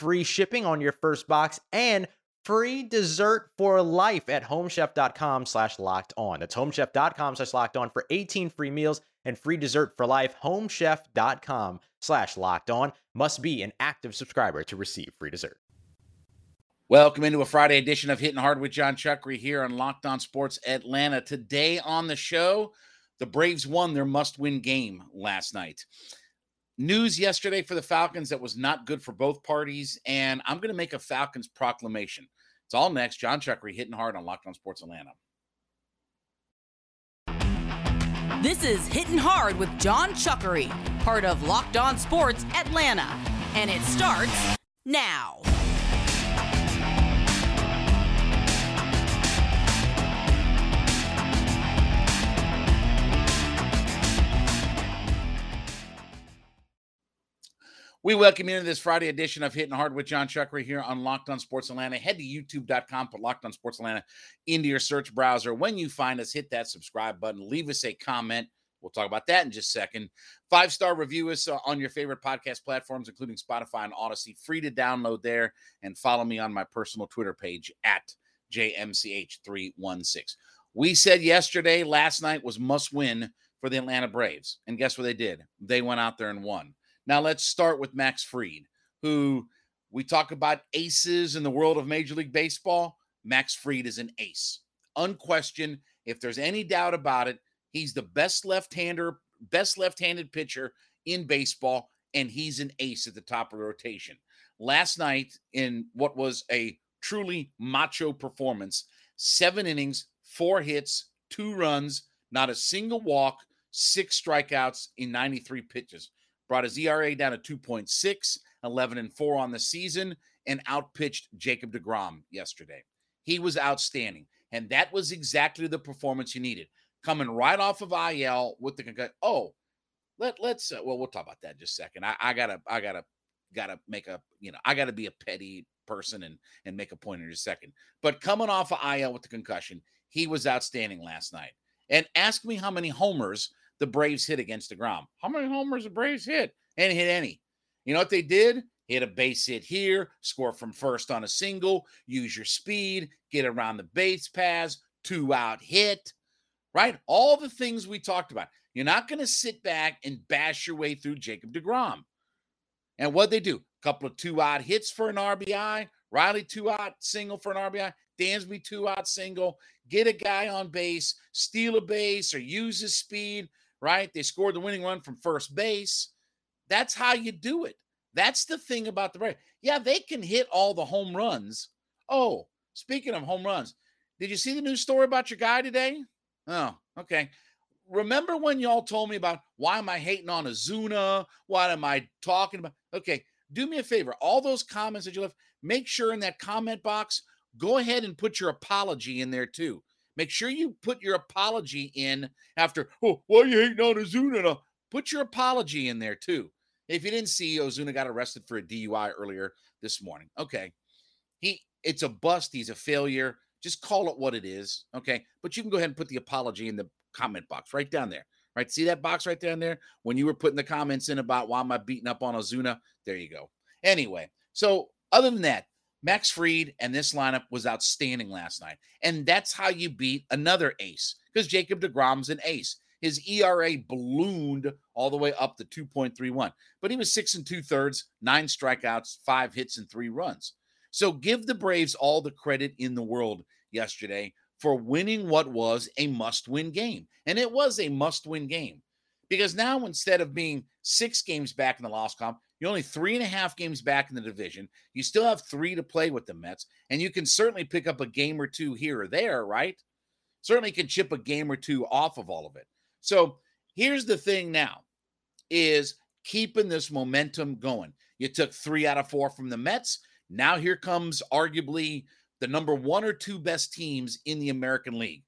free shipping on your first box, and free dessert for life at homechef.com slash locked on. That's homechef.com slash locked on for 18 free meals and free dessert for life. Homechef.com slash locked on must be an active subscriber to receive free dessert. Welcome into a Friday edition of Hitting Hard with Jon Chuckery here on Locked On Sports Atlanta. Today on the show, the Braves won their must win game last night news yesterday for the Falcons that was not good for both parties, and I'm going to make a Falcons proclamation. It's all next. Jon Chuckery hitting hard on Locked On Sports Atlanta. This is Hitting Hard with Jon Chuckery, part of Locked On Sports Atlanta, and it starts now. We welcome you to this Friday edition of Hitting Hard with Jon Chuckery here on Locked On Sports Atlanta. Head to youtube.com, put Locked On Sports Atlanta into your search browser. When you find us, hit that subscribe button, leave us a comment. We'll talk about that in just a second. Five star review us uh, on your favorite podcast platforms, including Spotify and Audacy. Free to download there and follow me on my personal Twitter page at JMCH316. We said yesterday, last night was must win for the Atlanta Braves. And guess what they did? They went out there and won. Now let's start with Max Fried, who we talk about aces in the world of Major League Baseball. Max Fried is an ace. Unquestioned. If there's any doubt about it, he's the best left-hander, best left-handed pitcher in baseball, and he's an ace at the top of the rotation. Last night, in what was a truly macho performance, seven innings, four hits, two runs, not a single walk, six strikeouts in 93 pitches brought his ERA down to 2.6, 11 and 4 on the season, and outpitched Jacob DeGrom yesterday. He was outstanding. And that was exactly the performance you needed. Coming right off of IL with the concussion. oh, let let's uh, well we'll talk about that just a second. I, I gotta I gotta gotta make a you know I gotta be a petty person and and make a point in just a second. But coming off of IL with the concussion, he was outstanding last night. And ask me how many homers the Braves hit against DeGrom. How many homers the Braves hit? And hit any. You know what they did? Hit a base hit here, score from first on a single, use your speed, get around the base paths, two out hit, right? All the things we talked about. You're not going to sit back and bash your way through Jacob DeGrom. And what they do? A couple of two out hits for an RBI, Riley two out single for an RBI, Dansby two out single, get a guy on base, steal a base, or use his speed, right? They scored the winning run from first base. That's how you do it. That's the thing about the Braves. Yeah, they can hit all the home runs. Oh, speaking of home runs, did you see the news story about your guy today? Oh, okay. Remember when y'all told me about why am I hating on Ozuna? What am I talking about? Okay, do me a favor. All those comments that you left, make sure in that comment box, go ahead and put your apology in there too. Make sure you put your apology in after, oh, why are you hating on Ozuna? Put your apology in there too. If you didn't see, Ozuna got arrested for a DUI earlier this morning. Okay. He it's a bust. He's a failure. Just call it what it is. Okay. But you can go ahead and put the apology in the comment box right down there. Right. See that box right down there? When you were putting the comments in about why am I beating up on Ozuna? There you go. Anyway, so other than that, Max Fried and this lineup was outstanding last night. And that's how you beat another ace because Jacob DeGrom's an ace. His ERA ballooned all the way up to 2.31, but he was six and two thirds, nine strikeouts, five hits, and three runs. So give the Braves all the credit in the world yesterday for winning what was a must win game. And it was a must win game because now instead of being six games back in the loss comp, you're only three and a half games back in the division. You still have three to play with the Mets, and you can certainly pick up a game or two here or there, right? Certainly can chip a game or two off of all of it. So here's the thing now is keeping this momentum going. You took three out of four from the Mets. Now here comes arguably the number one or two best teams in the American League,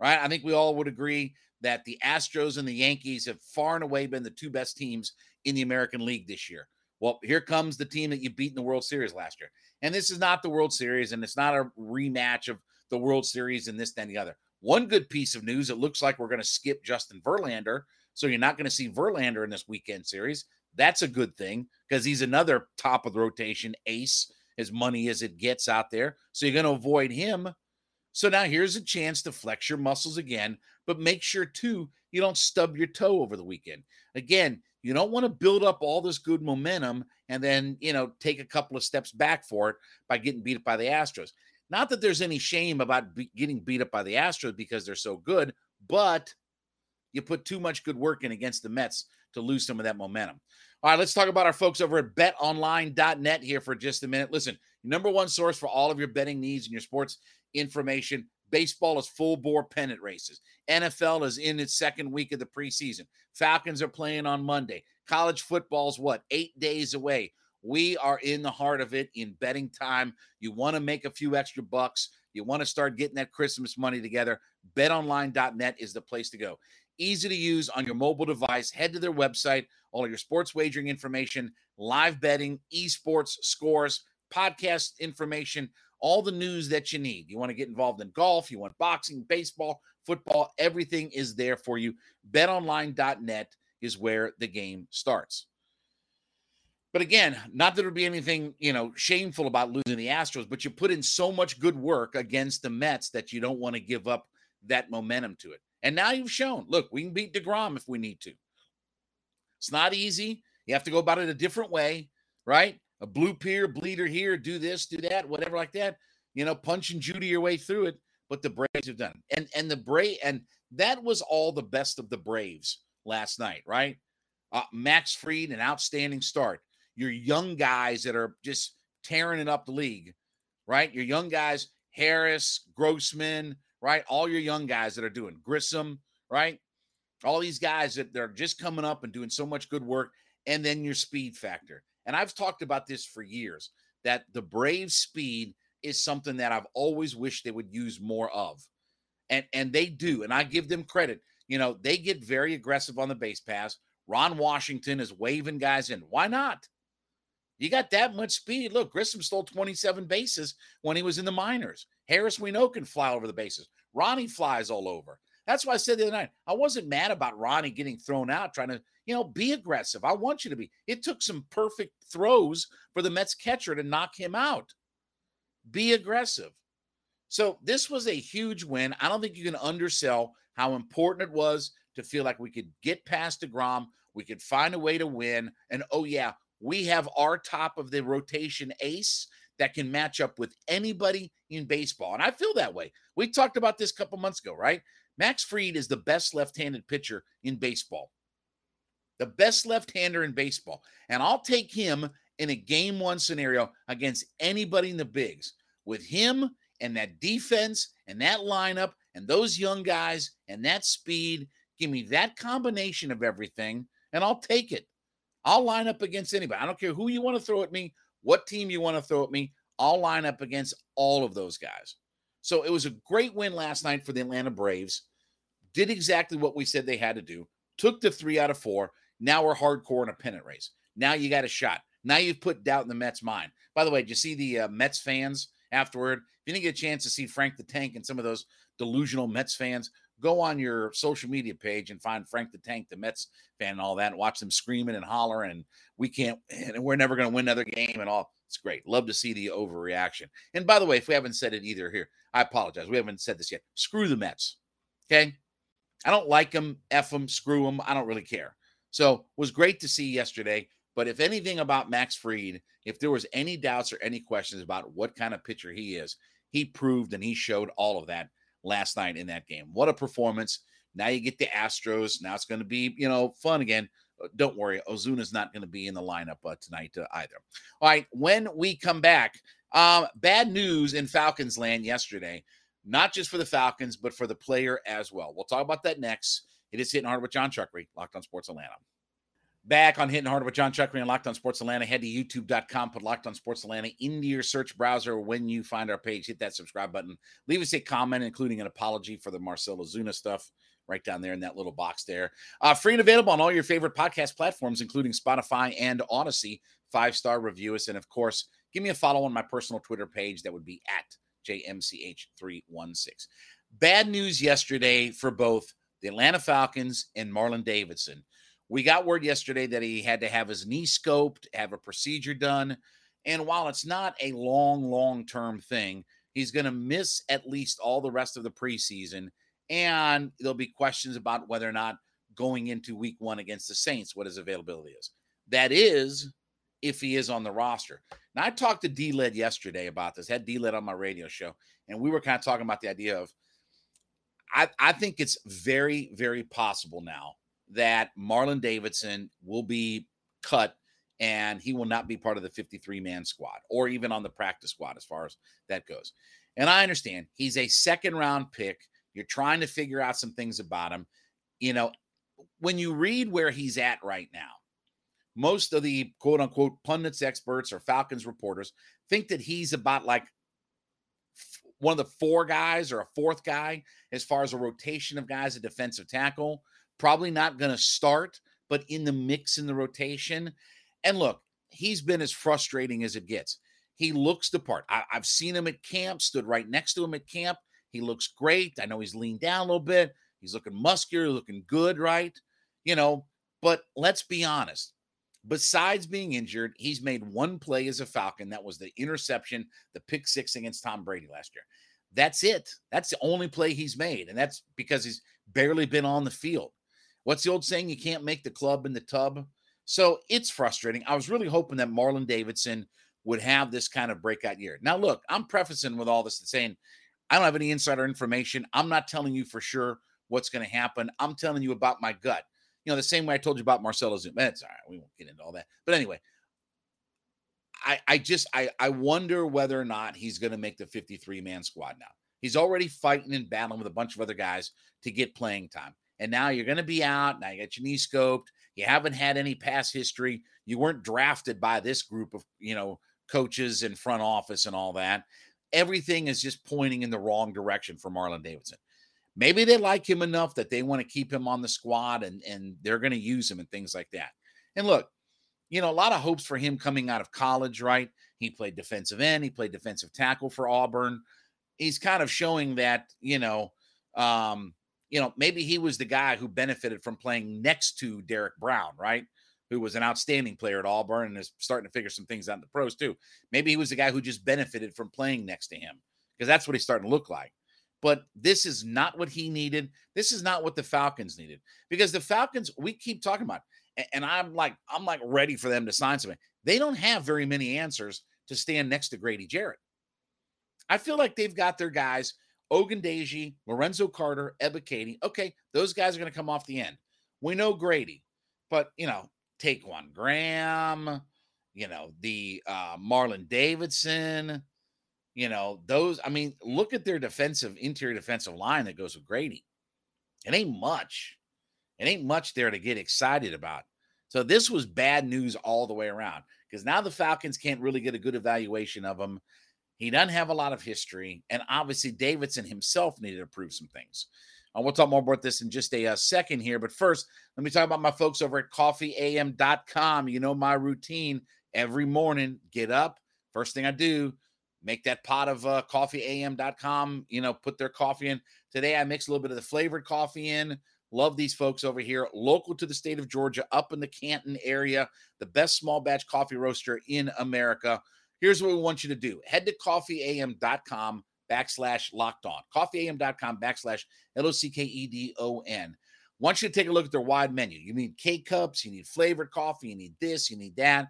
right? I think we all would agree that the Astros and the Yankees have far and away been the two best teams in the American League this year. Well, here comes the team that you beat in the World Series last year. And this is not the World Series, and it's not a rematch of the World Series and this, then the other. One good piece of news it looks like we're going to skip Justin Verlander. So you're not going to see Verlander in this weekend series. That's a good thing because he's another top of the rotation ace, as money as it gets out there. So you're going to avoid him. So now here's a chance to flex your muscles again, but make sure too you don't stub your toe over the weekend. Again, you don't want to build up all this good momentum and then, you know, take a couple of steps back for it by getting beat up by the Astros. Not that there's any shame about be- getting beat up by the Astros because they're so good, but you put too much good work in against the Mets to lose some of that momentum. All right, let's talk about our folks over at betonline.net here for just a minute. Listen, number one source for all of your betting needs and your sports information. Baseball is full bore pennant races. NFL is in its second week of the preseason. Falcons are playing on Monday. College football is what, eight days away. We are in the heart of it in betting time. You want to make a few extra bucks. You want to start getting that Christmas money together. BetOnline.net is the place to go. Easy to use on your mobile device. Head to their website, all your sports wagering information, live betting, esports, scores, podcast information, all the news that you need. You want to get involved in golf, you want boxing, baseball, football, everything is there for you. BetOnline.net is where the game starts. But again, not that there would be anything, you know, shameful about losing the Astros, but you put in so much good work against the Mets that you don't want to give up that momentum to it. And now you've shown, look, we can beat DeGrom if we need to. It's not easy. You have to go about it a different way, right? A blue peer, bleeder here, do this, do that, whatever like that. You know, punch and Judy your way through it. But the Braves have done. And and the Brave and that was all the best of the Braves last night, right? Uh, Max Fried, an outstanding start your young guys that are just tearing it up the league, right? Your young guys, Harris, Grossman, right? All your young guys that are doing Grissom, right? All these guys that they're just coming up and doing so much good work. And then your speed factor. And I've talked about this for years that the Brave speed is something that I've always wished they would use more of. And and they do. And I give them credit. You know, they get very aggressive on the base pass. Ron Washington is waving guys in. Why not? You got that much speed. Look, Grissom stole 27 bases when he was in the minors. Harris, we know, can fly over the bases. Ronnie flies all over. That's why I said the other night, I wasn't mad about Ronnie getting thrown out, trying to, you know, be aggressive. I want you to be. It took some perfect throws for the Mets catcher to knock him out. Be aggressive. So this was a huge win. I don't think you can undersell how important it was to feel like we could get past DeGrom. We could find a way to win. And oh, yeah, we have our top of the rotation ace that can match up with anybody in baseball. And I feel that way. We talked about this a couple months ago, right? Max Fried is the best left handed pitcher in baseball, the best left hander in baseball. And I'll take him in a game one scenario against anybody in the bigs with him and that defense and that lineup and those young guys and that speed. Give me that combination of everything, and I'll take it. I'll line up against anybody. I don't care who you want to throw at me, what team you want to throw at me. I'll line up against all of those guys. So it was a great win last night for the Atlanta Braves. Did exactly what we said they had to do. Took the three out of four. Now we're hardcore in a pennant race. Now you got a shot. Now you've put doubt in the Mets' mind. By the way, did you see the uh, Mets fans afterward? If you didn't get a chance to see Frank the Tank and some of those delusional Mets fans, go on your social media page and find Frank the Tank, the Mets fan, and all that, and watch them screaming and hollering. And we can't, and we're never going to win another game and all. It's great. Love to see the overreaction. And by the way, if we haven't said it either here, I apologize. We haven't said this yet. Screw the Mets. Okay. I don't like them, F them, screw them. I don't really care. So was great to see yesterday. But if anything about Max Fried, if there was any doubts or any questions about what kind of pitcher he is, he proved and he showed all of that last night in that game. What a performance. Now you get the Astros. Now it's going to be, you know, fun again. Uh, don't worry, Ozuna's not going to be in the lineup uh, tonight uh, either. All right, when we come back, um, bad news in Falcons land yesterday, not just for the Falcons, but for the player as well. We'll talk about that next. It is hitting hard with Jon Chuckery, Locked on Sports Atlanta. Back on Hitting Hard with Jon Chuckery and Locked on Sports Atlanta. Head to youtube.com, put Locked on Sports Atlanta into your search browser. When you find our page, hit that subscribe button. Leave us a comment, including an apology for the Marcell Ozuna stuff right down there in that little box there. Uh, free and available on all your favorite podcast platforms, including Spotify and Audacy. Five star review us. And of course, give me a follow on my personal Twitter page. That would be at JMCH316. Bad news yesterday for both the Atlanta Falcons and Marlon Davidson. We got word yesterday that he had to have his knee scoped, have a procedure done. And while it's not a long, long term thing, he's going to miss at least all the rest of the preseason and there'll be questions about whether or not going into week one against the Saints, what his availability is. That is, if he is on the roster. Now, I talked to D Led yesterday about this, had D Led on my radio show, and we were kind of talking about the idea of I, I think it's very, very possible now that Marlon Davidson will be cut and he will not be part of the 53 man squad or even on the practice squad as far as that goes. And I understand he's a second round pick you're trying to figure out some things about him. You know, when you read where he's at right now, most of the quote unquote pundits, experts, or Falcons reporters think that he's about like one of the four guys or a fourth guy as far as a rotation of guys at defensive tackle. Probably not going to start, but in the mix in the rotation. And look, he's been as frustrating as it gets. He looks the part. I, have seen him at camp, stood right next to him at camp. He looks great. I know he's leaned down a little bit. He's looking muscular, looking good, right? You know, but let's be honest. Besides being injured, he's made one play as a Falcon. That was the interception, the pick six against Tom Brady last year. That's it. That's the only play he's made. And that's because he's barely been on the field. What's the old saying? You can't make the club in the tub. So it's frustrating. I was really hoping that Marlon Davidson would have this kind of breakout year. Now, look, I'm prefacing with all this and saying I don't have any insider information. I'm not telling you for sure what's going to happen. I'm telling you about my gut. You know, the same way I told you about Marcell Ozuna. That's all right. We won't get into all that. But anyway, I, I just I, I wonder whether or not he's going to make the 53 man squad now. He's already fighting and battling with a bunch of other guys to get playing time. And now you're going to be out. Now you got your knee scoped. You haven't had any past history. You weren't drafted by this group of, you know, coaches and front office and all that everything is just pointing in the wrong direction for Marlon Davidson. Maybe they like him enough that they want to keep him on the squad and, and they're going to use him and things like that. And look, you know, a lot of hopes for him coming out of college, right? He played defensive end, he played defensive tackle for Auburn. He's kind of showing that, you know, um, you know, maybe he was the guy who benefited from playing next to Derrick Brown, right? Who was an outstanding player at Auburn and is starting to figure some things out in the pros too. Maybe he was the guy who just benefited from playing next to him because that's what he's starting to look like. But this is not what he needed. This is not what the Falcons needed because the Falcons, we keep talking about, and I'm like, I'm like ready for them to sign something. They don't have very many answers to stand next to Grady Jarrett. I feel like they've got their guys, Ogundeji, Lorenzo Carter, Ebiketie. Okay, those guys are going to come off the end. We know Grady, but you know, Ta'Quon Graham, you know, the uh, Marlon Davidson, you know, those. I mean, look at their defensive, interior defensive line that goes with Grady. It ain't much. It ain't much there to get excited about. So this was bad news all the way around because now the Falcons can't really get a good evaluation of him. He doesn't have a lot of history. And obviously, Davidson himself needed to prove some things. Uh, we'll talk more about this in just a, uh, second here. But first, let me talk about my folks over at coffeeam.com. You know my routine every morning get up. First thing I do, make that pot of uh, coffeeam.com, you know, put their coffee in. Today, I mix a little bit of the flavored coffee in. Love these folks over here, local to the state of Georgia, up in the Canton area, the best small batch coffee roaster in America. Here's what we want you to do head to coffeeam.com backslash locked on. Coffeeam.com backslash L O C K E D O N. Want you to take a look at their wide menu. You need K cups, you need flavored coffee, you need this, you need that.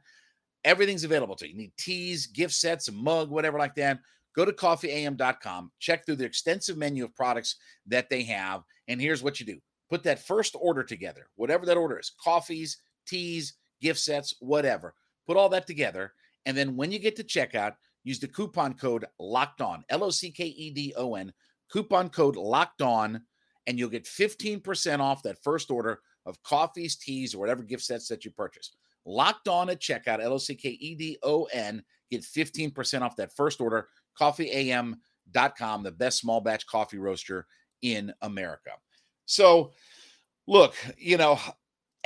Everything's available to you. You need teas, gift sets, a mug, whatever like that. Go to coffeeam.com, check through the extensive menu of products that they have, and here's what you do put that first order together, whatever that order is coffees, teas, gift sets, whatever. Put all that together. And then when you get to checkout, use the coupon code locked on, L O C K E D O N, coupon code locked on, and you'll get 15% off that first order of coffees, teas, or whatever gift sets that you purchase. Locked on at checkout, L O C K E D O N, get 15% off that first order. Coffeeam.com, the best small batch coffee roaster in America. So, look, you know,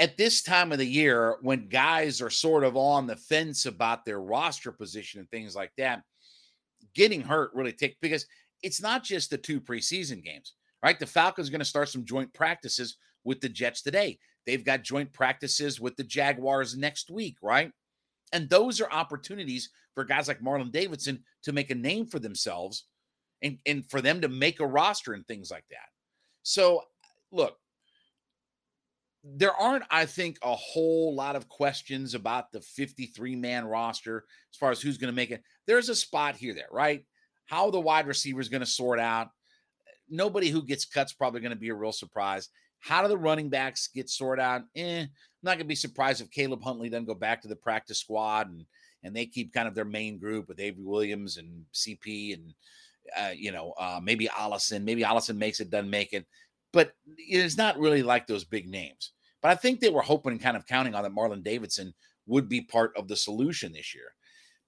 at this time of the year, when guys are sort of on the fence about their roster position and things like that, getting hurt really take because it's not just the two preseason games, right? The Falcons are going to start some joint practices with the Jets today. They've got joint practices with the Jaguars next week, right? And those are opportunities for guys like Marlon Davidson to make a name for themselves and, and for them to make a roster and things like that. So, look, there aren't, I think, a whole lot of questions about the 53 man roster as far as who's going to make it. There's a spot here, there, right? How the wide receiver is going to sort out. Nobody who gets cut's probably going to be a real surprise. How do the running backs get sorted out? Eh, I'm not going to be surprised if Caleb Huntley doesn't go back to the practice squad and and they keep kind of their main group with Avery Williams and CP and uh, you know uh, maybe Allison. Maybe Allison makes it, doesn't make it, but it's not really like those big names. But I think they were hoping and kind of counting on that Marlon Davidson would be part of the solution this year.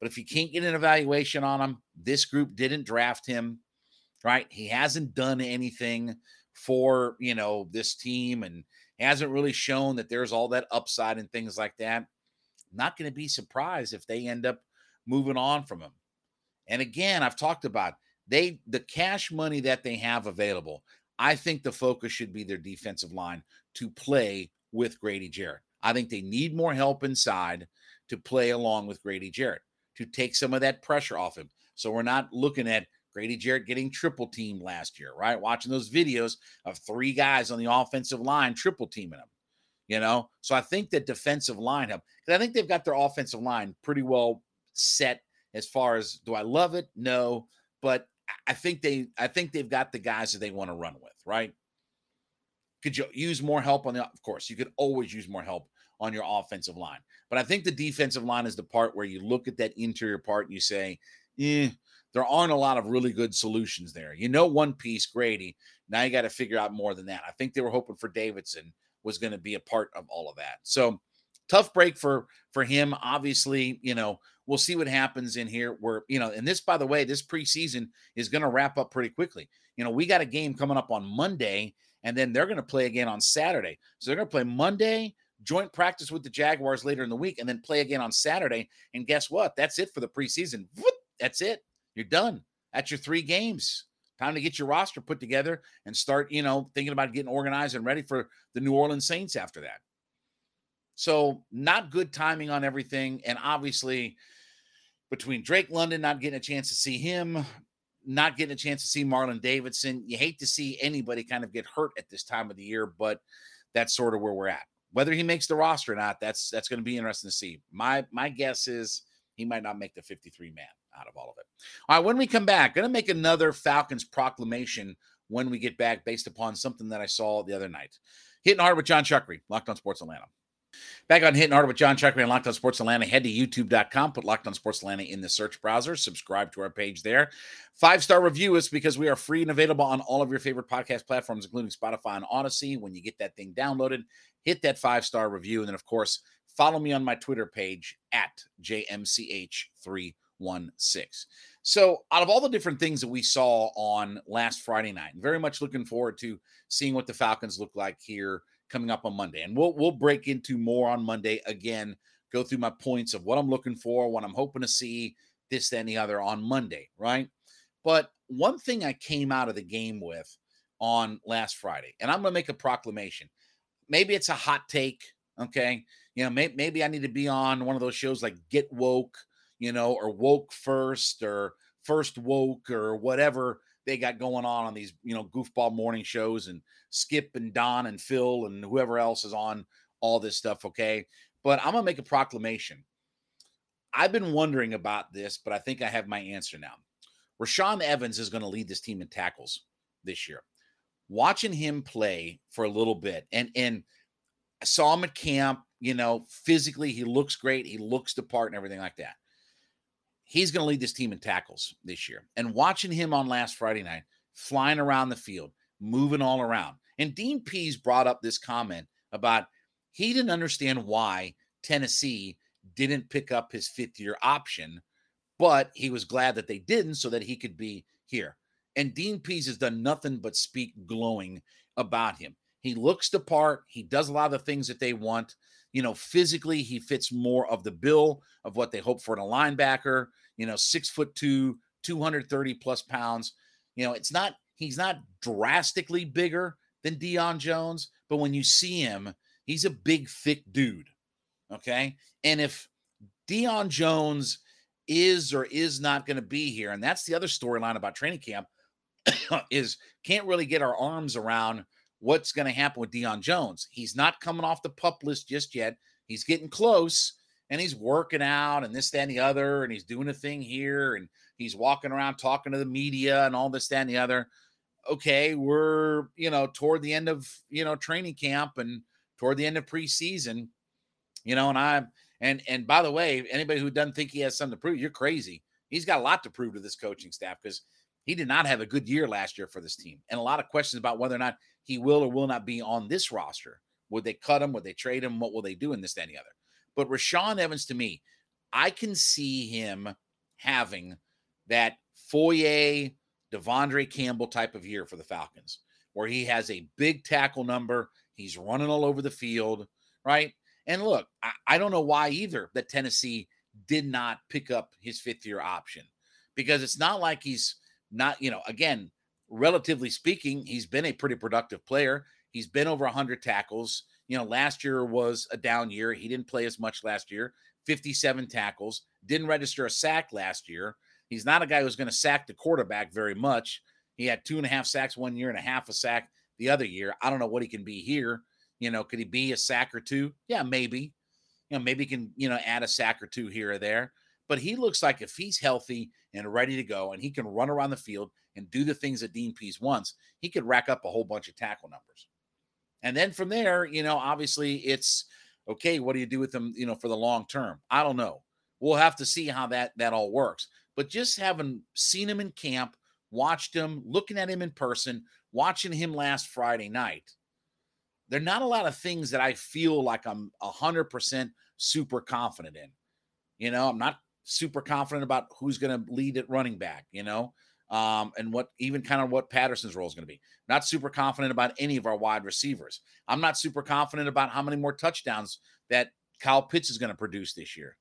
But if you can't get an evaluation on him, this group didn't draft him, right? He hasn't done anything for you know this team and hasn't really shown that there's all that upside and things like that not going to be surprised if they end up moving on from him. And again, I've talked about they the cash money that they have available. I think the focus should be their defensive line to play with Grady Jarrett. I think they need more help inside to play along with Grady Jarrett to take some of that pressure off him. So we're not looking at Grady Jarrett getting triple teamed last year, right? Watching those videos of three guys on the offensive line triple teaming him you know. So I think that defensive line have because I think they've got their offensive line pretty well set as far as do I love it? No, but I think they I think they've got the guys that they want to run with, right? Could you use more help on the of course, you could always use more help on your offensive line. But I think the defensive line is the part where you look at that interior part and you say, eh, there aren't a lot of really good solutions there. You know, one piece, Grady. Now you got to figure out more than that. I think they were hoping for Davidson was going to be a part of all of that. So tough break for for him. Obviously, you know, we'll see what happens in here. Where you know, and this, by the way, this preseason is going to wrap up pretty quickly. You know, we got a game coming up on Monday, and then they're going to play again on Saturday. So they're going to play Monday, joint practice with the Jaguars later in the week, and then play again on Saturday. And guess what? That's it for the preseason. That's it. You're done. That's your three games. Time to get your roster put together and start, you know, thinking about getting organized and ready for the New Orleans Saints after that. So, not good timing on everything. And obviously, between Drake London not getting a chance to see him, not getting a chance to see Marlon Davidson, you hate to see anybody kind of get hurt at this time of the year, but that's sort of where we're at. Whether he makes the roster or not, that's that's going to be interesting to see. My my guess is he might not make the 53 man out of all of it. All right, when we come back, going to make another Falcons proclamation when we get back based upon something that I saw the other night. Hitting hard with Jon Chuckery, Locked on Sports Atlanta. Back on Hitting Hard with Jon Chuckery and Locked on Sports Atlanta. Head to youtube.com, put Locked on Sports Atlanta in the search browser, subscribe to our page there. Five star review is because we are free and available on all of your favorite podcast platforms, including Spotify and Audacy. When you get that thing downloaded, hit that five star review. And then, of course, follow me on my Twitter page at JMCH316. So, out of all the different things that we saw on last Friday night, very much looking forward to seeing what the Falcons look like here coming up on Monday. And we'll we'll break into more on Monday again, go through my points of what I'm looking for, what I'm hoping to see, this, then the other on Monday, right? But one thing I came out of the game with on last Friday, and I'm going to make a proclamation. Maybe it's a hot take, okay? You know, may, maybe I need to be on one of those shows like Get Woke you know, or woke first or first woke or whatever they got going on on these, you know, goofball morning shows and Skip and Don and Phil and whoever else is on all this stuff. Okay. But I'm to make a proclamation. I've been wondering about this, but I think I have my answer now. Rashaan Evans is going to lead this team in tackles this year. Watching him play for a little bit, and and I saw him at camp. You know, physically he looks great. He looks the part and everything like that. He's going to lead this team in tackles this year. And watching him on last Friday night, flying around the field, moving all around. And Dean Pees brought up this comment about he didn't understand why Tennessee didn't pick up his fifth year option, but he was glad that they didn't so that he could be here. And Dean Pees has done nothing but speak glowing about him. He looks the part, he does a lot of the things that they want. You know, physically, he fits more of the bill of what they hope for in a linebacker. You know, six foot two, 230 plus pounds. You know, it's not, he's not drastically bigger than Deion Jones, but when you see him, he's a big, thick dude. Okay. And if Deion Jones is or is not going to be here, and that's the other storyline about training camp, is can't really get our arms around what's going to happen with Deion Jones. He's not coming off the pup list just yet. He's getting close and he's working out and this, that, and the other, and he's doing a thing here and he's walking around talking to the media and all this, that, and the other. Okay, we're you know toward the end of you know training camp and toward the end of preseason, you know, and I and and by the way, anybody who doesn't think he has something to prove, you're crazy. He's got a lot to prove to this coaching staff because he did not have a good year last year for this team, and a lot of questions about whether or not he will or will not be on this roster. Would they cut him? Would they trade him? What will they do in this, that, and the other? But Rashaan Evans, to me, I can see him having that Foye, De'Vondre Campbell type of year for the Falcons, where he has a big tackle number. He's running all over the field, right? And look, I, I don't know why either that Tennessee did not pick up his fifth year option because it's not like he's not, you know, again, relatively speaking, he's been a pretty productive player. He's been over 100 tackles. You know, last year was a down year. He didn't play as much last year. 57 tackles, didn't register a sack last year. He's not a guy who's going to sack the quarterback very much. He had two and a half sacks one year and a half a sack the other year. I don't know what he can be here. You know, could he be a sack or two? Yeah, maybe. You know, maybe he can, you know, add a sack or two here or there. But he looks like if he's healthy and ready to go and he can run around the field and do the things that Dean Pees wants, he could rack up a whole bunch of tackle numbers. And then from there, you know, obviously it's okay, what do you do with them, you know, for the long term? I don't know. We'll have to see how that that all works. But just having seen him in camp, watched him, looking at him in person, watching him last Friday night, there are not a lot of things that I feel like I'm 100% super confident in. You know, I'm not super confident about who's going to lead at running back, you know, um, and what even kind of what Patterson's role is going to be. Not super confident about any of our wide receivers. I'm not super confident about how many more touchdowns that Kyle Pitts is going to produce this year.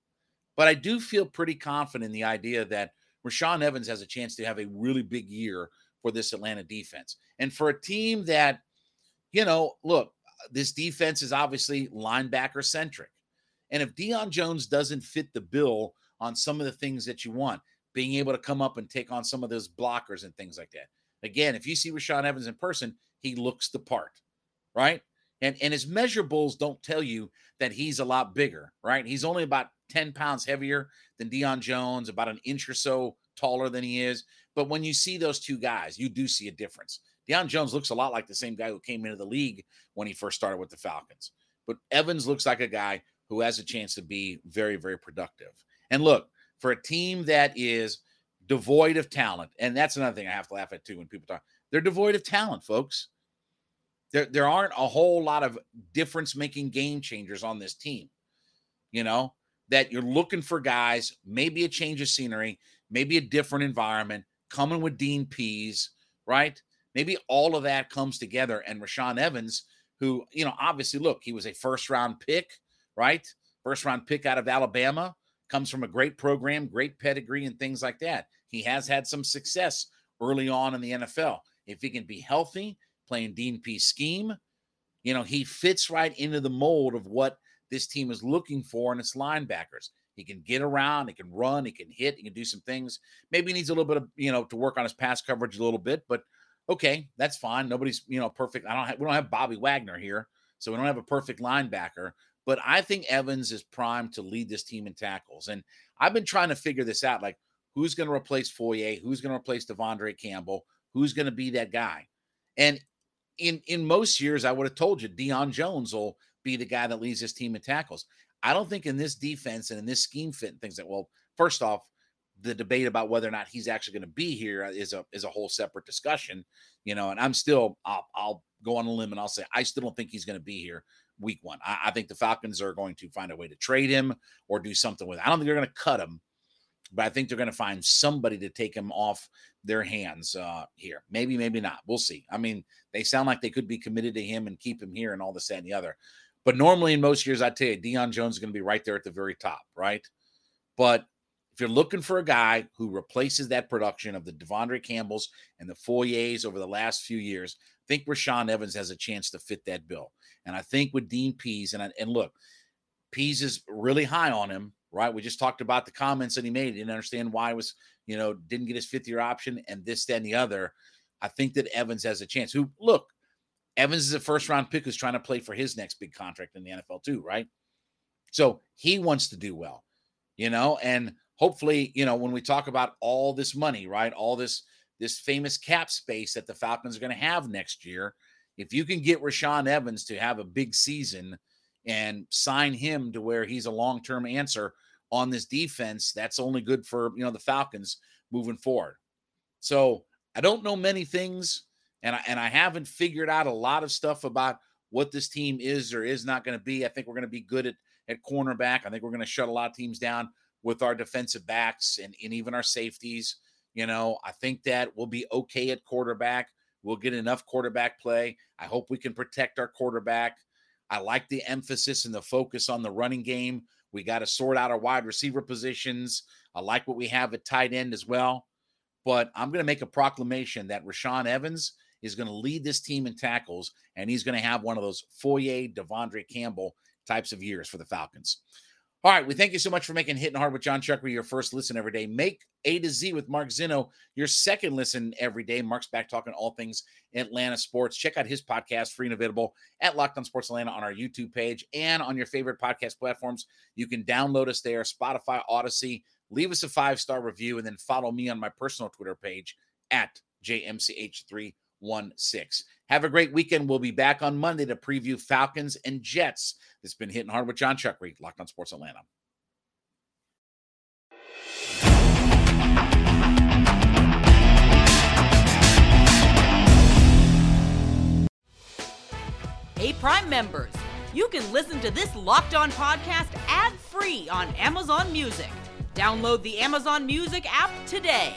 But I do feel pretty confident in the idea that Rashaan Evans has a chance to have a really big year for this Atlanta defense. And for a team that, you know, look, this defense is obviously linebacker centric. And if Deion Jones doesn't fit the bill on some of the things that you want, being able to come up and take on some of those blockers and things like that. Again, if you see Rashaan Evans in person, he looks the part, right? And and his measurables don't tell you that he's a lot bigger, right? He's only about 10 pounds heavier than Deion Jones, about an inch or so taller than he is. But when you see those two guys, you do see a difference. Deion Jones looks a lot like the same guy who came into the league when he first started with the Falcons. But Evans looks like a guy who has a chance to be very, very productive. And look, for a team that is devoid of talent, and that's another thing I have to laugh at too when people talk, they're devoid of talent, folks. There, there aren't a whole lot of difference making game changers on this team. You know, that you're looking for guys, maybe a change of scenery, maybe a different environment, coming with Dean Pees, right? Maybe all of that comes together. And Rashaan Evans, who, you know, obviously, look, he was a first round pick, right? First round pick out of Alabama, comes from a great program, great pedigree, and things like that. He has had some success early on in the NFL. If he can be healthy, playing Dean Pees scheme, you know, he fits right into the mold of what this team is looking for in its linebackers. He can get around, he can run, he can hit, he can do some things. Maybe he needs a little bit of, you know, to work on his pass coverage a little bit, but okay, that's fine. Nobody's, you know, perfect. I don't have, we don't have Bobby Wagner here, so we don't have a perfect linebacker. But I think Evans is primed to lead this team in tackles. And I've been trying to figure this out. Like, who's going to replace Foye, who's going to replace De'Vondre Campbell, who's going to be that guy. And in in most years, I would have told you Deion Jones will be the guy that leads this team in tackles. I don't think in this defense and in this scheme fit and things that well, first off, the debate about whether or not he's actually going to be here is a is a whole separate discussion, you know. And I'm still I'll, I'll go on a limb and I'll say I still don't think he's going to be here week one. I, I, think the Falcons are going to find a way to trade him or do something with. It. I don't think they're going to cut him, but I think they're going to find somebody to take him off their hands uh, here. Maybe, maybe not. We'll see. I mean, they sound like they could be committed to him and keep him here and all this and the other. But normally in most years, I tell you, Deion Jones is going to be right there at the very top, right? But if you're looking for a guy who replaces that production of the De'Vondre Campbells and the Foyers over the last few years, I think Rashaan Evans has a chance to fit that bill. And I think with Dean Pees, and, and look, Pees is really high on him, right? We just talked about the comments that he made. He didn't understand why it was, you know, didn't get his fifth year option and this, that, and the other. I think that Evans has a chance. Who look, Evans is a first round pick who's trying to play for his next big contract in the NFL, too, right? So he wants to do well, you know, and hopefully, you know, when we talk about all this money, right? All this this famous cap space that the Falcons are going to have next year, if you can get Rashaan Evans to have a big season and sign him to where he's a long-term answer on this defense, that's only good for, you know, the Falcons moving forward. So, I don't know many things and I, and I haven't figured out a lot of stuff about what this team is or is not going to be. I think we're going to be good at at cornerback. I think we're going to shut a lot of teams down with our defensive backs and, and even our safeties. You know, I think that we'll be okay at quarterback. We'll get enough quarterback play. I hope we can protect our quarterback. I like the emphasis and the focus on the running game. We got to sort out our wide receiver positions. I like what we have at tight end as well. But I'm going to make a proclamation that Rashaan Evans is going to lead this team in tackles, and he's going to have one of those Foye, De'Vondre Campbell types of years for the Falcons. All right, we thank you so much for making Hitting Hard with Jon Chuckery your first listen every day. Make A to Z with Mark Zinno your second listen every day. Mark's back talking all things Atlanta sports. Check out his podcast, free and available at Locked On Sports Atlanta on our YouTube page and on your favorite podcast platforms. You can download us there, Spotify, Audacy. Leave us a five star review and then follow me on my personal Twitter page at JMCH3 one six. Have a great weekend. We'll be back on Monday to preview Falcons and Jets. This has been hitting hard with Jon Chuckery, Locked on Sports Atlanta. Hey, Prime members, you can listen to this Locked On podcast ad free on Amazon Music. Download the Amazon Music app today.